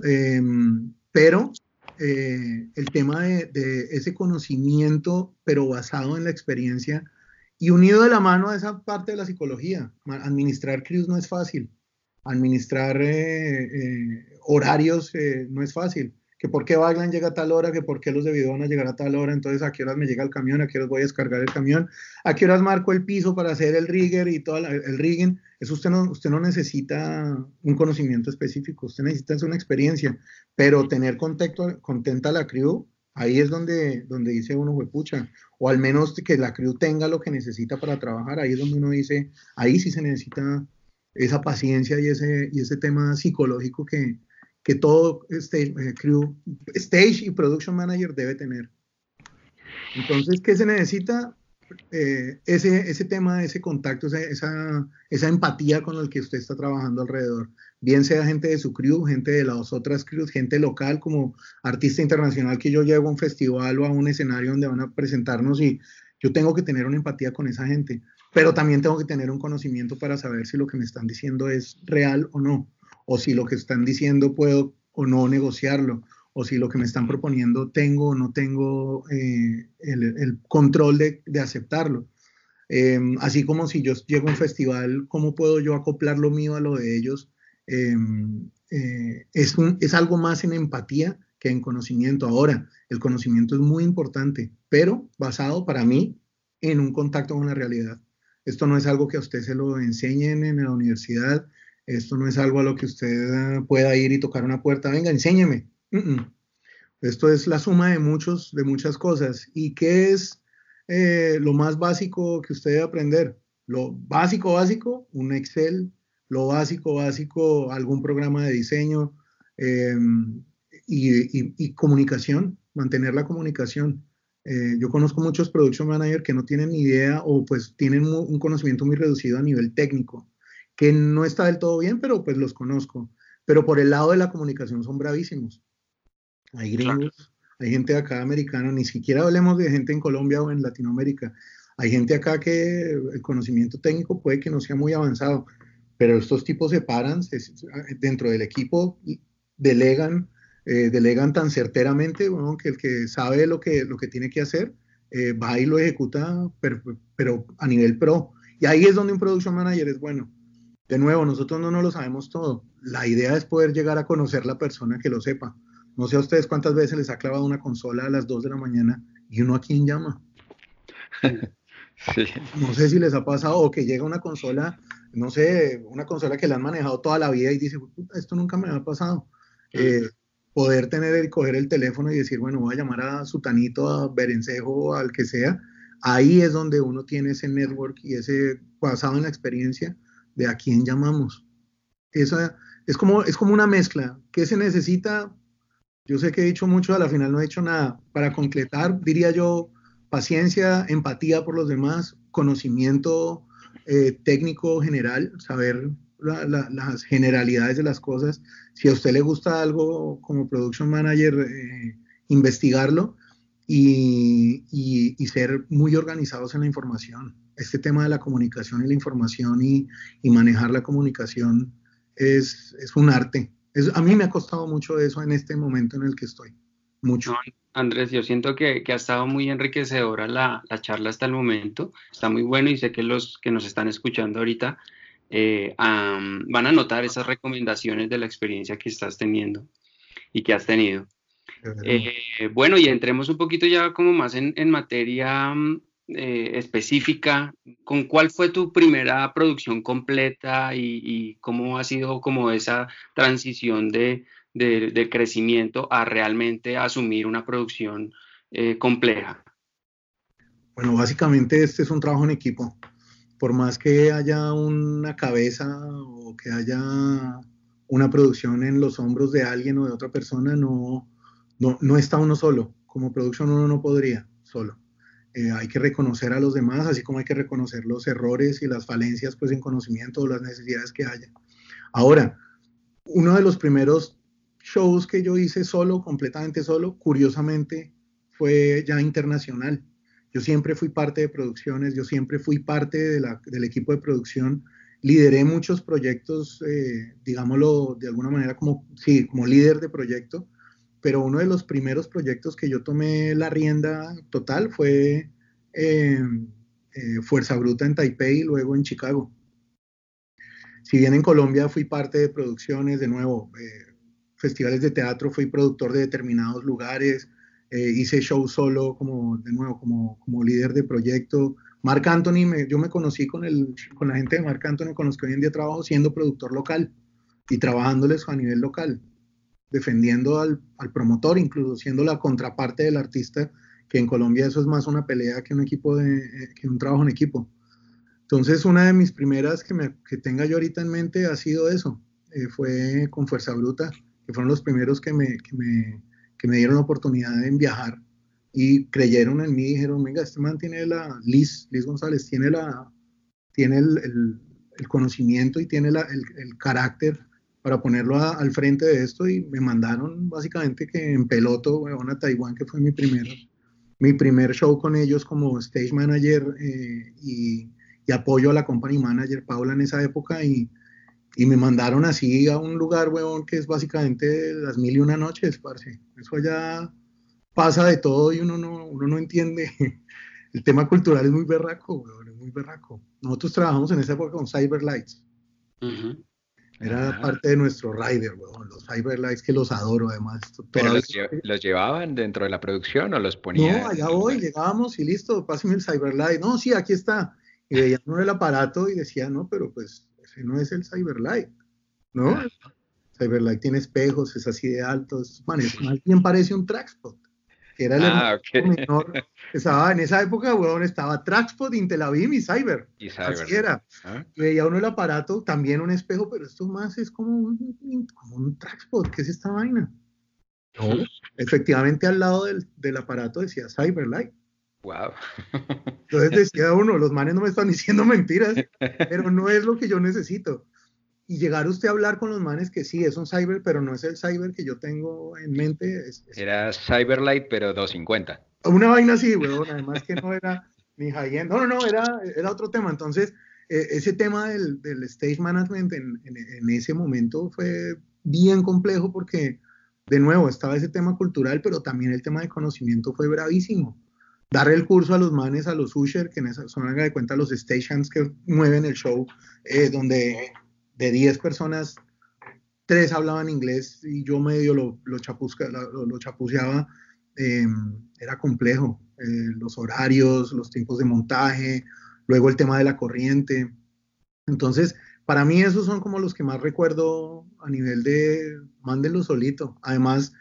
Em, pero eh, el tema de, ese conocimiento, pero basado en la experiencia y unido de la mano a esa parte de la psicología. Administrar crews no es fácil. Administrar eh, eh, horarios no es fácil que por qué Baglan llega a tal hora, que por qué los de Vidona llegar a tal hora, entonces a qué horas me llega el camión, a qué horas voy a descargar el camión, a qué horas marco el piso para hacer el rigger y todo el rigging. Eso usted no, usted no necesita un conocimiento específico, usted necesita una experiencia, pero tener contacto, contenta a la crew, ahí es donde, donde dice uno, pucha, o al menos que la crew tenga lo que necesita para trabajar, ahí es donde uno dice, ahí sí se necesita esa paciencia y ese, y ese tema psicológico que, que todo este crew, stage y production manager debe tener. Entonces, ¿qué se necesita? Eh, ese, ese tema, ese contacto, esa, esa empatía con el que usted está trabajando alrededor. Bien sea gente de su crew, gente de las otras crews, gente local como artista internacional que yo llego a un festival o a un escenario donde van a presentarnos y yo tengo que tener una empatía con esa gente, pero también tengo que tener un conocimiento para saber si lo que me están diciendo es real o no o si lo que están diciendo puedo o no negociarlo, o si lo que me están proponiendo tengo o no tengo eh, el, control de, aceptarlo. Em, así como si yo llego a un festival, ¿cómo puedo yo acoplar lo mío a lo de ellos? Em, eh, es, es algo más en empatía que en conocimiento. Ahora, el conocimiento es muy importante, pero basado para mí en un contacto con la realidad. Esto no es algo que a usted se lo enseñen en la universidad, esto no es algo a lo que usted pueda ir y tocar una puerta, venga, enséñeme. Esto es la suma de, muchos, de muchas cosas. ¿Y qué es eh, lo más básico que usted debe aprender? Lo básico, básico, un Excel, lo básico, básico, algún programa de diseño em, y, comunicación, mantener la comunicación. Eh, yo conozco muchos production managers que no tienen ni idea o pues tienen un conocimiento muy reducido a nivel técnico, que no está del todo bien, pero pues los conozco. Pero por el lado de la comunicación son bravísimos. Hay gringos, hay gente acá americana, ni siquiera hablemos de gente en Colombia o en Latinoamérica. Hay gente acá que el conocimiento técnico puede que no sea muy avanzado, pero estos tipos se paran dentro del equipo, delegan, eh, delegan tan certeramente que el que sabe lo que, lo que tiene que hacer eh, va y lo ejecuta, pero, a nivel pro. Y ahí es donde un production manager es bueno. De nuevo, nosotros no nos lo sabemos todo. La idea es poder llegar a conocer la persona que lo sepa. No sé a ustedes cuántas veces les ha clavado una consola a las 2 de la mañana y uno a quién llama. No sé si les ha pasado o que llega una consola no sé, una consola que le han manejado toda la vida y dice, esto nunca me ha pasado. Eh, poder tener y coger el teléfono y decir, bueno, voy a llamar a Sutanito, a Berencejo, al que sea, ahí es donde uno tiene ese network y ese basado en la experiencia de a quién llamamos. Esa, es, como, es como una mezcla. ¿Qué se necesita? Yo sé que he dicho mucho, a la final no he dicho nada. Para concretar, diría yo, paciencia, empatía por los demás, conocimiento eh, técnico general, saber las generalidades de las cosas. Si a usted le gusta algo como production manager, eh, investigarlo y, ser muy organizados en la información. Este tema de la comunicación y la información y, manejar la comunicación es, un arte. a mí me ha costado mucho eso en este momento en el que estoy. Mucho. Andrés, yo siento que, ha estado muy enriquecedora la, charla hasta el momento. Está muy bueno y sé que los que nos están escuchando ahorita eh, van a notar esas recomendaciones de la experiencia que estás teniendo y que has tenido. Eh, bueno, y entremos un poquito ya como más en, materia mm, eh, específica. ¿Con cuál fue tu primera producción completa y, cómo ha sido como esa transición de, crecimiento a realmente asumir una producción eh, compleja? Bueno, básicamente este es un trabajo en equipo. Por más que haya una cabeza o que haya una producción en los hombros de alguien o de otra persona, no, no, está uno solo. Como producción uno no podría solo. Eh, hay que reconocer a los demás, así como hay que reconocer los errores y las falencias pues, en conocimiento o las necesidades que haya. Ahora, uno de los primeros shows que yo hice solo, completamente solo, curiosamente fue ya internacional. Yo siempre fui parte de producciones, yo siempre fui parte del equipo de producción, lideré muchos proyectos, eh, digámoslo de alguna manera como, sí, como líder de proyecto, pero uno de los primeros proyectos que yo tomé la rienda total fue eh, eh, Fuerza Bruta en Taipei y luego en Chicago. Si bien en Colombia fui parte de producciones, de nuevo, festivales de teatro, fui productor de determinados lugares, eh, hice show solo como, de nuevo, como, líder de proyecto. Marc Anthony, yo me conocí con, el, con la gente de Marc Anthony con los que hoy en día trabajo siendo productor local y trabajándoles a nivel local, defendiendo al, promotor, incluso siendo la contraparte del artista, que en Colombia eso es más una pelea que un equipo eh, que un trabajo en equipo. Entonces, una de mis primeras que, tenga yo ahorita en mente ha sido eso, eh, fue con Fuerza Bruta, que fueron los primeros que me, que me, que me dieron la oportunidad de viajar y creyeron en mí y dijeron, venga, este man tiene la, Liz, Liz González, tiene, la, tiene el, conocimiento y tiene el, carácter para ponerlo a, al frente de esto y me mandaron básicamente que en peloto bueno, a Taiwán, que fue mi primer, mi primer show con ellos como stage manager eh, y, y, apoyo a la company manager, Paula, en esa época y Y me mandaron así a un lugar, weón, que es básicamente las mil y una noches, parce. Eso allá pasa de todo y uno no, uno no entiende. El tema cultural es muy berraco, weón, es muy berraco. Nosotros trabajamos en esa época con Cyberlights. Era parte de nuestro rider, weón, los Cyberlights que los adoro además. ¿Pero los, llevaban dentro de la producción o los ponían? No, allá voy, llegábamos y listo, pásame el Cyberlight. No, sí, aquí está. Y veían el aparato y decía, no, pero pues ese no es el Cyberlight, ¿no? Cyberlight tiene espejos, es así de alto, es, man, más bien parece un Trackspot que era el ah, menor. Estaba en esa época, weón, estaba Trackspot, Intelabim y Cyber. Y Cyber. Así era. ¿Ah? Veía uno el aparato, también un espejo, pero esto más es como un, como un. ¿Qué es esta vaina? No, efectivamente al lado del, del aparato decía Cyberlight. Wow. Entonces decía uno, los manes no me están diciendo mentiras, pero no es lo que yo necesito y llegar usted a hablar con los manes que sí, es un cyber, pero no es el cyber que yo tengo en mente. Era Cyberlight, pero 250. Una vaina así, weón, además que no era ni high-end, no, no, no, era, era otro tema. Entonces, eh, ese tema del, del, stage management en, en, ese momento fue bien complejo porque, de nuevo, estaba ese tema cultural, pero también el tema de conocimiento fue bravísimo. Dar el curso a los manes, a los usher, que en esa, son, haga de cuenta, los stations que mueven el show, eh, donde de 10 personas, 3 hablaban inglés y yo medio lo, lo, lo, chapuceaba, em, era complejo. Eh, los horarios, los tiempos de montaje, luego el tema de la corriente. Entonces, para mí esos son como los que más recuerdo a nivel de mándenlo solito. Además,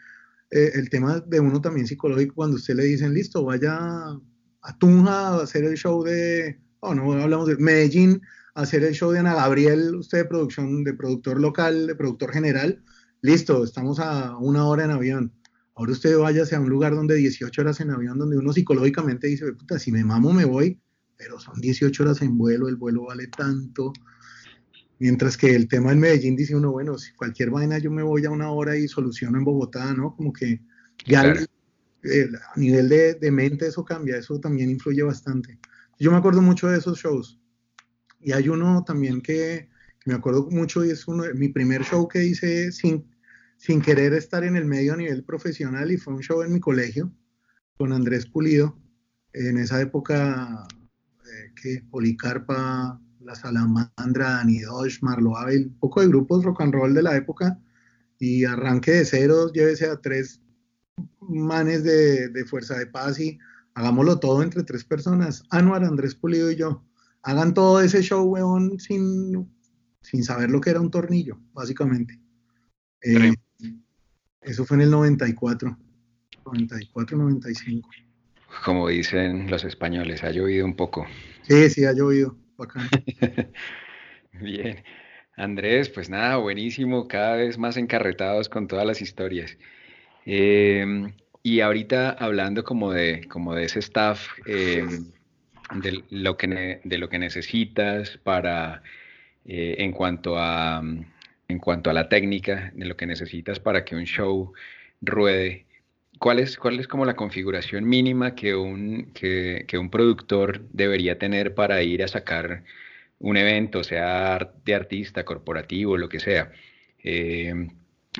eh, el tema de uno también psicológico, cuando usted le dicen, listo, vaya a Tunja a hacer el show de, oh, no hablamos de Medellín, hacer el show de Ana Gabriel, usted de producción, de productor local, de productor general, listo, estamos a una hora en avión. Ahora usted vaya a un lugar donde 18 horas en avión, donde uno psicológicamente dice, puta, si me mamo me voy, pero son 18 horas en vuelo, el vuelo vale tanto. Mientras que el tema en Medellín dice uno, bueno, si cualquier vaina yo me voy a una hora y soluciono en Bogotá, ¿no? Como que ya eh, a nivel de, de, mente eso cambia, eso también influye bastante. Yo me acuerdo mucho de esos shows. Y hay uno también que, me acuerdo mucho y es uno, mi primer show que hice sin, sin querer estar en el medio a nivel profesional y fue un show en mi colegio con Andrés Pulido. En esa época, eh, que Policarpa, La Salamandra, Anidosh, Marlo Abel, un poco de grupos rock and roll de la época y arranque de ceros, llévese a tres manes de, de Fuerza de Paz y hagámoslo todo entre tres personas, Anuar, Andrés Pulido y yo hagan todo ese show, weón, sin, sin saber lo que era un tornillo, básicamente. Eh, eso fue en el 94, 94, 95. Como dicen los españoles, ha llovido un poco. Sí, sí, ha llovido. Bacán. Bien. Andrés, pues nada, buenísimo, cada vez más encarretados con todas las historias. Em, y ahorita hablando como de, como de ese staff, eh, de lo que, de lo que necesitas para, eh, en, cuanto a, en cuanto a la técnica, de lo que necesitas para que un show ruede. ¿Cuál es, cuál es como la configuración mínima que un, que, que un productor debería tener para ir a sacar un evento, sea de artista, corporativo, lo que sea? Eh,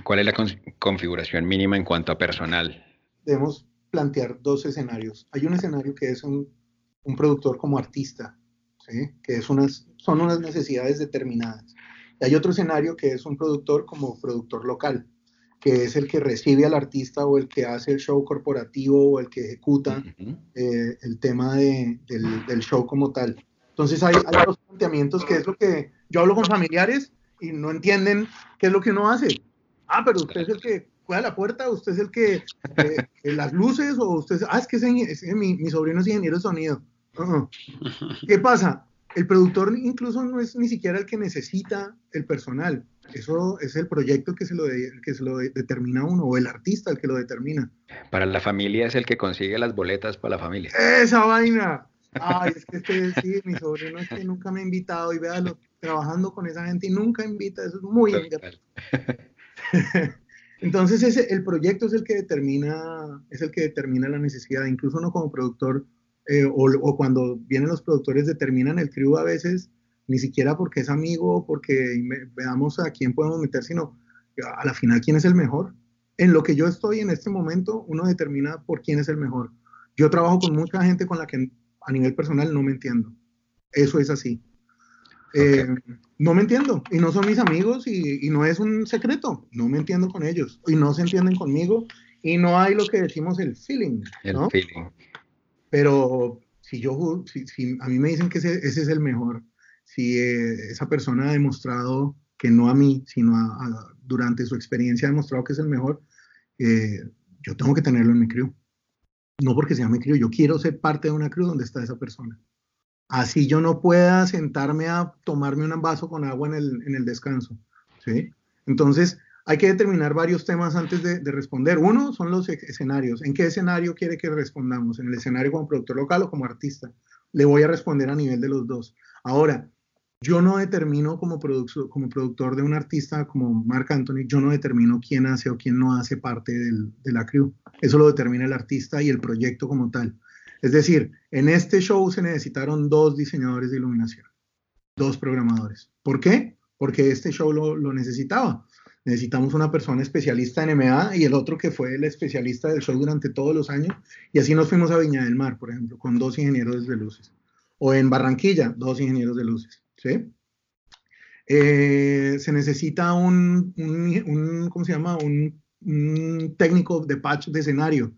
¿Cuál es la configuración mínima en cuanto a personal? Debemos plantear dos escenarios. Hay un escenario que es un un productor como artista, que es unas, son unas necesidades determinadas. Y hay otro escenario que es un productor como productor local, que es el que recibe al artista o el que hace el show corporativo o el que ejecuta eh, el tema de, del, show como tal. Entonces hay, hay dos planteamientos que es lo que yo hablo con familiares y no entienden qué es lo que uno hace. Ah, pero usted es el que cuida la puerta, usted es el que eh, las luces o usted, ah, es que es, mi, mi sobrino es ingeniero de sonido. ¿Qué pasa? El productor incluso no es ni siquiera el que necesita el personal. Eso es el proyecto que se lo, que se lo determina uno, o el artista el que lo determina. Para la familia es el que consigue las boletas para la familia. ¡Esa vaina! Ay, es que este, sí, mi sobrino es que nunca me ha invitado y véalo, trabajando con esa gente y nunca invita, eso es muy Entonces ese, el proyecto es el que determina, es el que determina la necesidad. Incluso uno como productor eh, o, cuando vienen los productores determinan el crew a veces ni siquiera porque es amigo o porque veamos a quién podemos meter, sino a la final quién es el mejor. En lo que yo estoy en este momento, uno determina por quién es el mejor. Yo trabajo con mucha gente con la que a nivel personal no me entiendo. Eso es así. Eh, no me entiendo y no son mis amigos y, no es un secreto. No me entiendo con ellos y no se entienden conmigo y no hay lo que decimos el feeling. El feeling. Pero si yo, si, a mí me dicen que ese, es el mejor, si eh, esa persona ha demostrado que no a mí, sino durante su experiencia ha demostrado que es el mejor, eh, yo tengo que tenerlo en mi crew. No porque sea mi crew, yo quiero ser parte de una crew donde está esa persona. Así yo no pueda sentarme a tomarme un vaso con agua en el, en el descanso. ¿sí? Entonces, hay que determinar varios temas antes de, de, responder. Uno son los escenarios. ¿En qué escenario quiere que respondamos? ¿En el escenario como productor local o como artista? Le voy a responder a nivel de los dos. Ahora, yo no determino como, productor de un artista como Mark Anthony, yo no determino quién hace o quién no hace parte de la crew. Eso lo determina el artista y el proyecto como tal. Es decir, en este show se necesitaron dos diseñadores de iluminación, dos programadores. ¿Por qué? Porque este show lo necesitaba. Necesitamos una persona especialista en MA y el otro que fue el especialista del show durante todos los años. Y así nos fuimos a Viña del Mar, por ejemplo, con dos ingenieros de luces. O en Barranquilla, dos ingenieros de luces. ¿sí? Eh, se necesita un, ¿cómo se llama? Un, técnico de patch de escenario.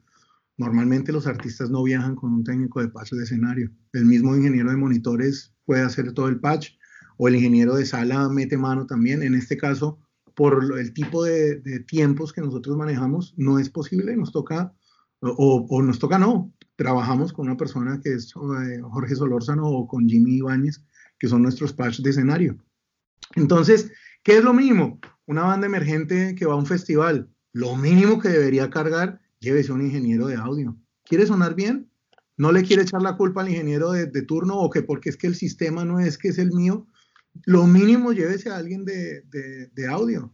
Normalmente los artistas no viajan con un técnico de patch de escenario. El mismo ingeniero de monitores puede hacer todo el patch o el ingeniero de sala mete mano también. En este caso, por el tipo de, tiempos que nosotros manejamos, no es posible, nos toca, o, o, nos toca no, trabajamos con una persona que es eh, Jorge Solórzano o con Jimmy Ibáñez, que son nuestros patches de escenario. Entonces, ¿qué es lo mínimo? Una banda emergente que va a un festival, lo mínimo que debería cargar, llévese un ingeniero de audio. ¿Quiere sonar bien? No le quiere echar la culpa al ingeniero de, turno o que porque es que el sistema no es que es el mío. Lo mínimo llévese a alguien de, de audio.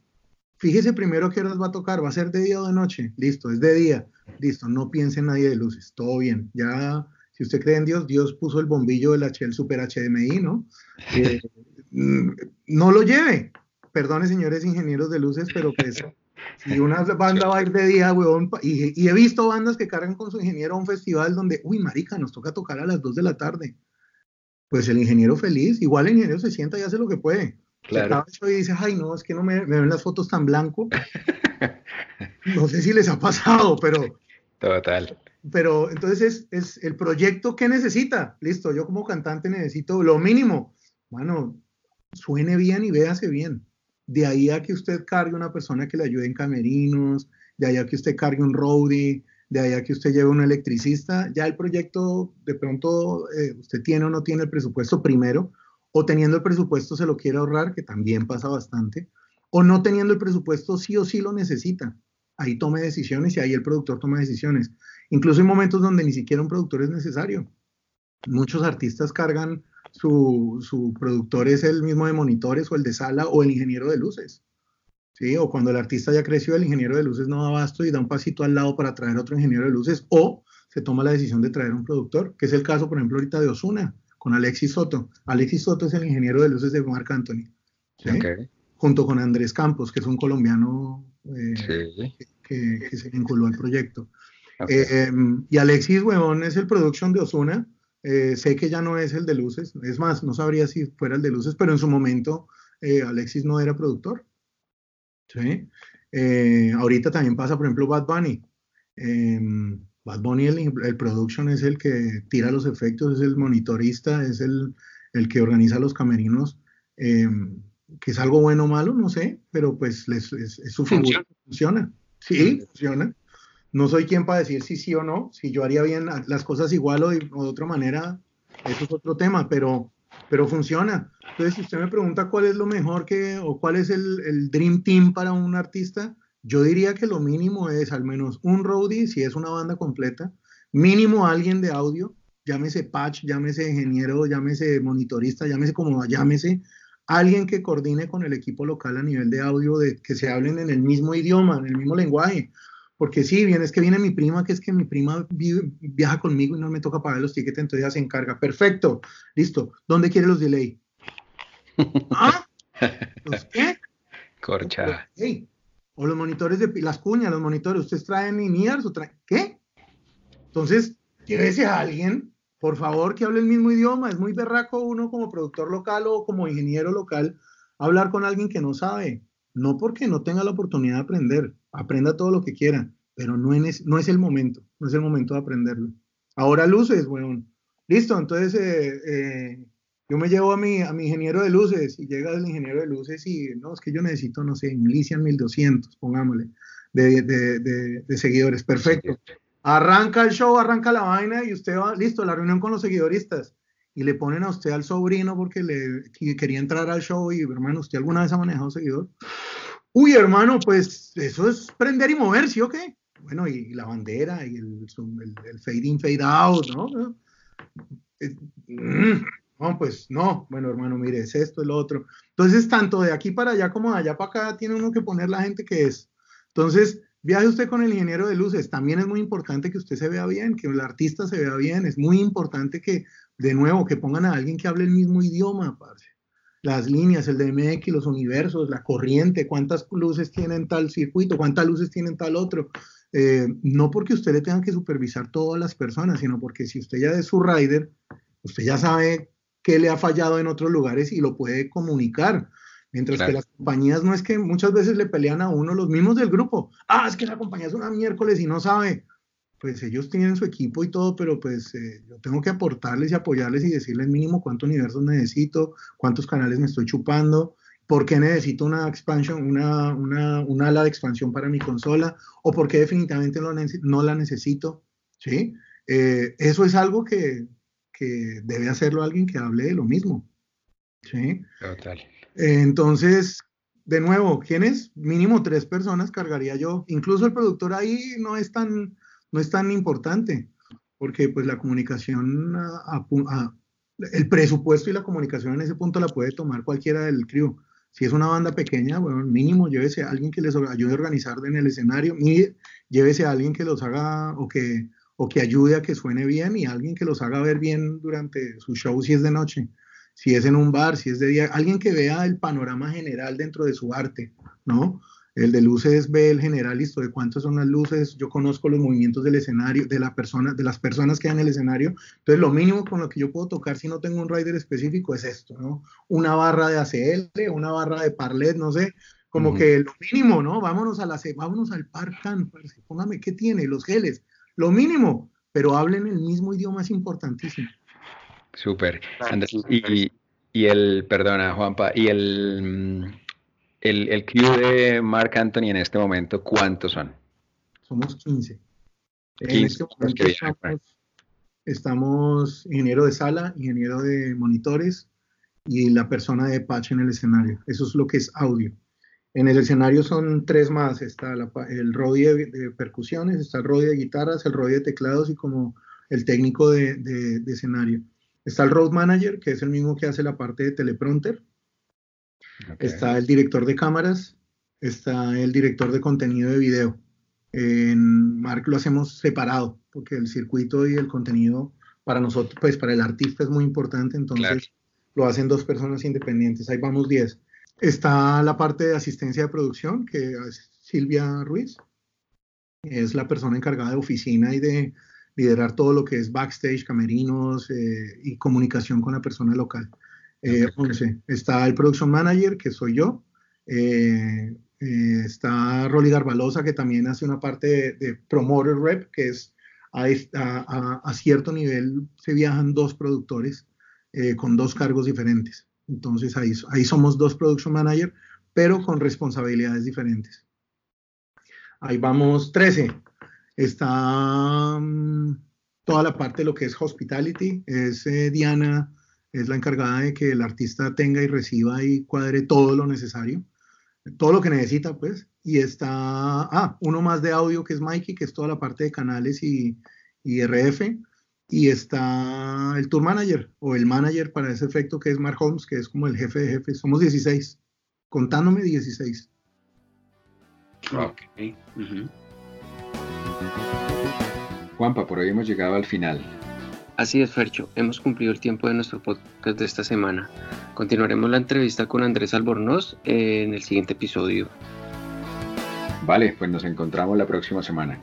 Fíjese primero qué horas va a tocar, va a ser de día o de noche. Listo, es de día. Listo, no piense en nadie de luces, todo bien. Ya si usted cree en Dios, Dios puso el bombillo del HL Super HDMI, ¿no? Eh, mm, no lo lleve. Perdone, señores ingenieros de luces, pero pues si una banda va a ir de día, weón, y, he visto bandas que cargan con su ingeniero a un festival donde, uy, marica, nos toca tocar a las 2 de la tarde. Pues el ingeniero feliz, igual el ingeniero se sienta y hace lo que puede. Claro. Y dice, ay, no, es que no me, me ven las fotos tan blanco. no sé si les ha pasado, pero... Total pero entonces es, el proyecto que necesita. Listo, yo como cantante necesito lo mínimo. Bueno, suene bien y véase bien. De ahí a que usted cargue una persona que le ayude en camerinos, de ahí a que usted cargue un roadie, de ahí a que usted lleve un electricista, ya el proyecto de pronto eh, usted tiene o no tiene el presupuesto primero, o teniendo el presupuesto se lo quiere ahorrar, que también pasa bastante, o no teniendo el presupuesto sí o sí lo necesita. Ahí tome decisiones y ahí el productor toma decisiones. Incluso hay momentos donde ni siquiera un productor es necesario. Muchos artistas cargan su, su productor es el mismo de monitores o el de sala o el ingeniero de luces. ¿Sí? O cuando el artista ya creció, el ingeniero de luces no da abasto y da un pasito al lado para traer otro ingeniero de luces o se toma la decisión de traer un productor, que es el caso, por ejemplo, ahorita de Osuna con Alexis Soto. Alexis Soto es el ingeniero de luces de Marc Anthony. Junto con Andrés Campos, que es un colombiano eh, que, que, se vinculó al proyecto. Em, y Alexis, huevón, es el production de Osuna. Eh, sé que ya no es el de luces. Es más, no sabría si fuera el de luces, pero en su momento eh, Alexis no era productor. ¿Sí? Eh, ahorita también pasa, por ejemplo, Bad Bunny. Em, Bad Bunny, el, el, production es el que tira los efectos, es el monitorista, es el, el que organiza los camerinos. Em, que es algo bueno o malo, no sé, pero pues es, es, su figura, funciona. Sí, funciona no soy quien para decir si sí o no, si yo haría bien las cosas igual o de, otra manera, eso es otro tema, pero, pero funciona. Entonces, si usted me pregunta cuál es lo mejor que, o cuál es el, el Dream Team para un artista, yo diría que lo mínimo es al menos un roadie, si es una banda completa, mínimo alguien de audio, llámese patch, llámese ingeniero, llámese monitorista, llámese como llámese, alguien que coordine con el equipo local a nivel de audio, de que se hablen en el mismo idioma, en el mismo lenguaje. Porque sí, bien, es que viene mi prima, que es que mi prima viaja conmigo y no me toca pagar los tickets, entonces ella se encarga. Perfecto, listo. ¿Dónde quiere los delay? ¿Ah? ¿Los qué? Corcha. O los monitores de las cuñas, los monitores, ustedes traen INEARS o traen. ¿Qué? Entonces, llévese a alguien, por favor, que hable el mismo idioma. Es muy berraco uno como productor local o como ingeniero local hablar con alguien que no sabe. No porque no tenga la oportunidad de aprender, aprenda todo lo que quiera, pero no es, no es el momento, no es el momento de aprenderlo. Ahora luces, bueno, listo, entonces eh, eh, yo me llevo a mi, a mi ingeniero de luces y llega el ingeniero de luces y no, es que yo necesito, no sé, Milician 1200, pongámosle, de, de, de, seguidores, perfecto. Arranca el show, arranca la vaina y usted va, listo, la reunión con los seguidoristas y le ponen a usted al sobrino porque le quería entrar al show y hermano, ¿usted alguna vez ha manejado seguidor? Uy, hermano, pues eso es prender y mover, ¿sí o qué? Bueno, y, la bandera y el, el, fade in, fade out, ¿no? Mm, no, pues no, bueno, hermano, mire, es esto, es lo otro. Entonces, tanto de aquí para allá como de allá para acá, tiene uno que poner la gente que es. Entonces, viaje usted con el ingeniero de luces. También es muy importante que usted se vea bien, que el artista se vea bien. Es muy importante que de nuevo, que pongan a alguien que hable el mismo idioma, parce. Las líneas, el DMX, los universos, la corriente, cuántas luces tienen tal circuito, cuántas luces tienen tal otro. Eh, no porque usted le tenga que supervisar todas las personas, sino porque si usted ya es su rider, usted ya sabe qué le ha fallado en otros lugares y lo puede comunicar. Mientras que las compañías no es que muchas veces le pelean a uno los mismos del grupo. Ah, es que la compañía es una miércoles y no sabe pues ellos tienen su equipo y todo, pero pues eh, yo tengo que aportarles y apoyarles y decirles mínimo cuántos universos necesito, cuántos canales me estoy chupando, por qué necesito una expansion, una, una, una ala de expansión para mi consola, o por qué definitivamente no, la necesito, ¿sí? Eh, eso es algo que, que, debe hacerlo alguien que hable de lo mismo, ¿sí? Total. entonces, de nuevo, ¿quiénes? Mínimo tres personas cargaría yo. Incluso el productor ahí no es tan no es tan importante, porque pues la comunicación, el presupuesto y la comunicación en ese punto la puede tomar cualquiera del crew. Si es una banda pequeña, bueno, mínimo llévese a alguien que les ayude a organizar en el escenario, llévese a alguien que los haga o que, o que ayude a que suene bien y alguien que los haga ver bien durante su show si es de noche, si es en un bar, si es de día, alguien que vea el panorama general dentro de su arte, ¿no? El de luces ve el general, listo, de cuántas son las luces, yo conozco los movimientos del escenario, de, la persona, de las personas que hay en el escenario. Entonces, lo mínimo con lo que yo puedo tocar si no tengo un rider específico es esto, ¿no? Una barra de ACL, una barra de parlet, no sé, como que lo mínimo, ¿no? Vámonos, a la, vámonos al Parcan, póngame, ¿qué tiene? Los geles, lo mínimo, pero hablen el mismo idioma, es importantísimo. Súper. Y, y el, perdona, Juanpa, y el el, el crew de Mark Anthony en este momento, ¿cuántos son? Somos 15. en este momento estamos, ingeniero de sala, ingeniero de monitores y la persona de patch en el escenario. Eso es lo que es audio. En el escenario son tres más. Está el rodeo de, percusiones, está el rodeo de guitarras, el rodeo de teclados y como el técnico de, de, escenario. Está el road manager, que es el mismo que hace la parte de teleprompter Está el director de cámaras, está el director de contenido de video. En Mark lo hacemos separado, porque el circuito y el contenido para nosotros, pues para el artista es muy importante, entonces lo hacen dos personas independientes. Ahí vamos 10. Está la parte de asistencia de producción, que es Silvia Ruiz. Es la persona encargada de oficina y de liderar todo lo que es backstage, camerinos eh, y comunicación con la persona local. 11. Eh, está el Production Manager, que soy yo. Eh, eh, está Rolly Garbalosa, que también hace una parte de, Promoter Rep, que es a, cierto nivel se viajan dos productores con dos cargos diferentes. Entonces ahí, ahí somos dos Production Manager, pero con responsabilidades diferentes. Ahí vamos 13. Está mm, toda la parte de lo que es hospitality. Es Diana es la encargada de que el artista tenga y reciba y cuadre todo lo necesario, todo lo que necesita, pues. Y está, ah, uno más de audio que es Mikey, que es toda la parte de canales y, y RF. Y está el tour manager o el manager para ese efecto que es Mark Holmes, que es como el jefe de jefes. Somos 16, contándome 16. Ok. Juanpa, por hoy hemos llegado al final. Así es, Fercho, hemos cumplido el tiempo de nuestro podcast de esta semana. Continuaremos la entrevista con Andrés Albornoz en el siguiente episodio. Vale, pues nos encontramos la próxima semana.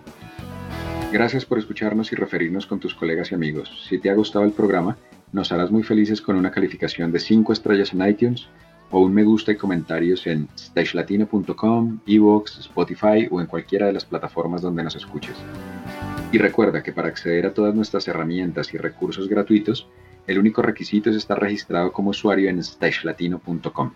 Gracias por escucharnos y referirnos con tus colegas y amigos. Si te ha gustado el programa, nos harás muy felices con una calificación de 5 estrellas en iTunes o un me gusta y comentarios en stagelatino.com, Evox, Spotify o en cualquiera de las plataformas donde nos escuches. Y recuerda que para acceder a todas nuestras herramientas y recursos gratuitos, el único requisito es estar registrado como usuario en stagelatino.com.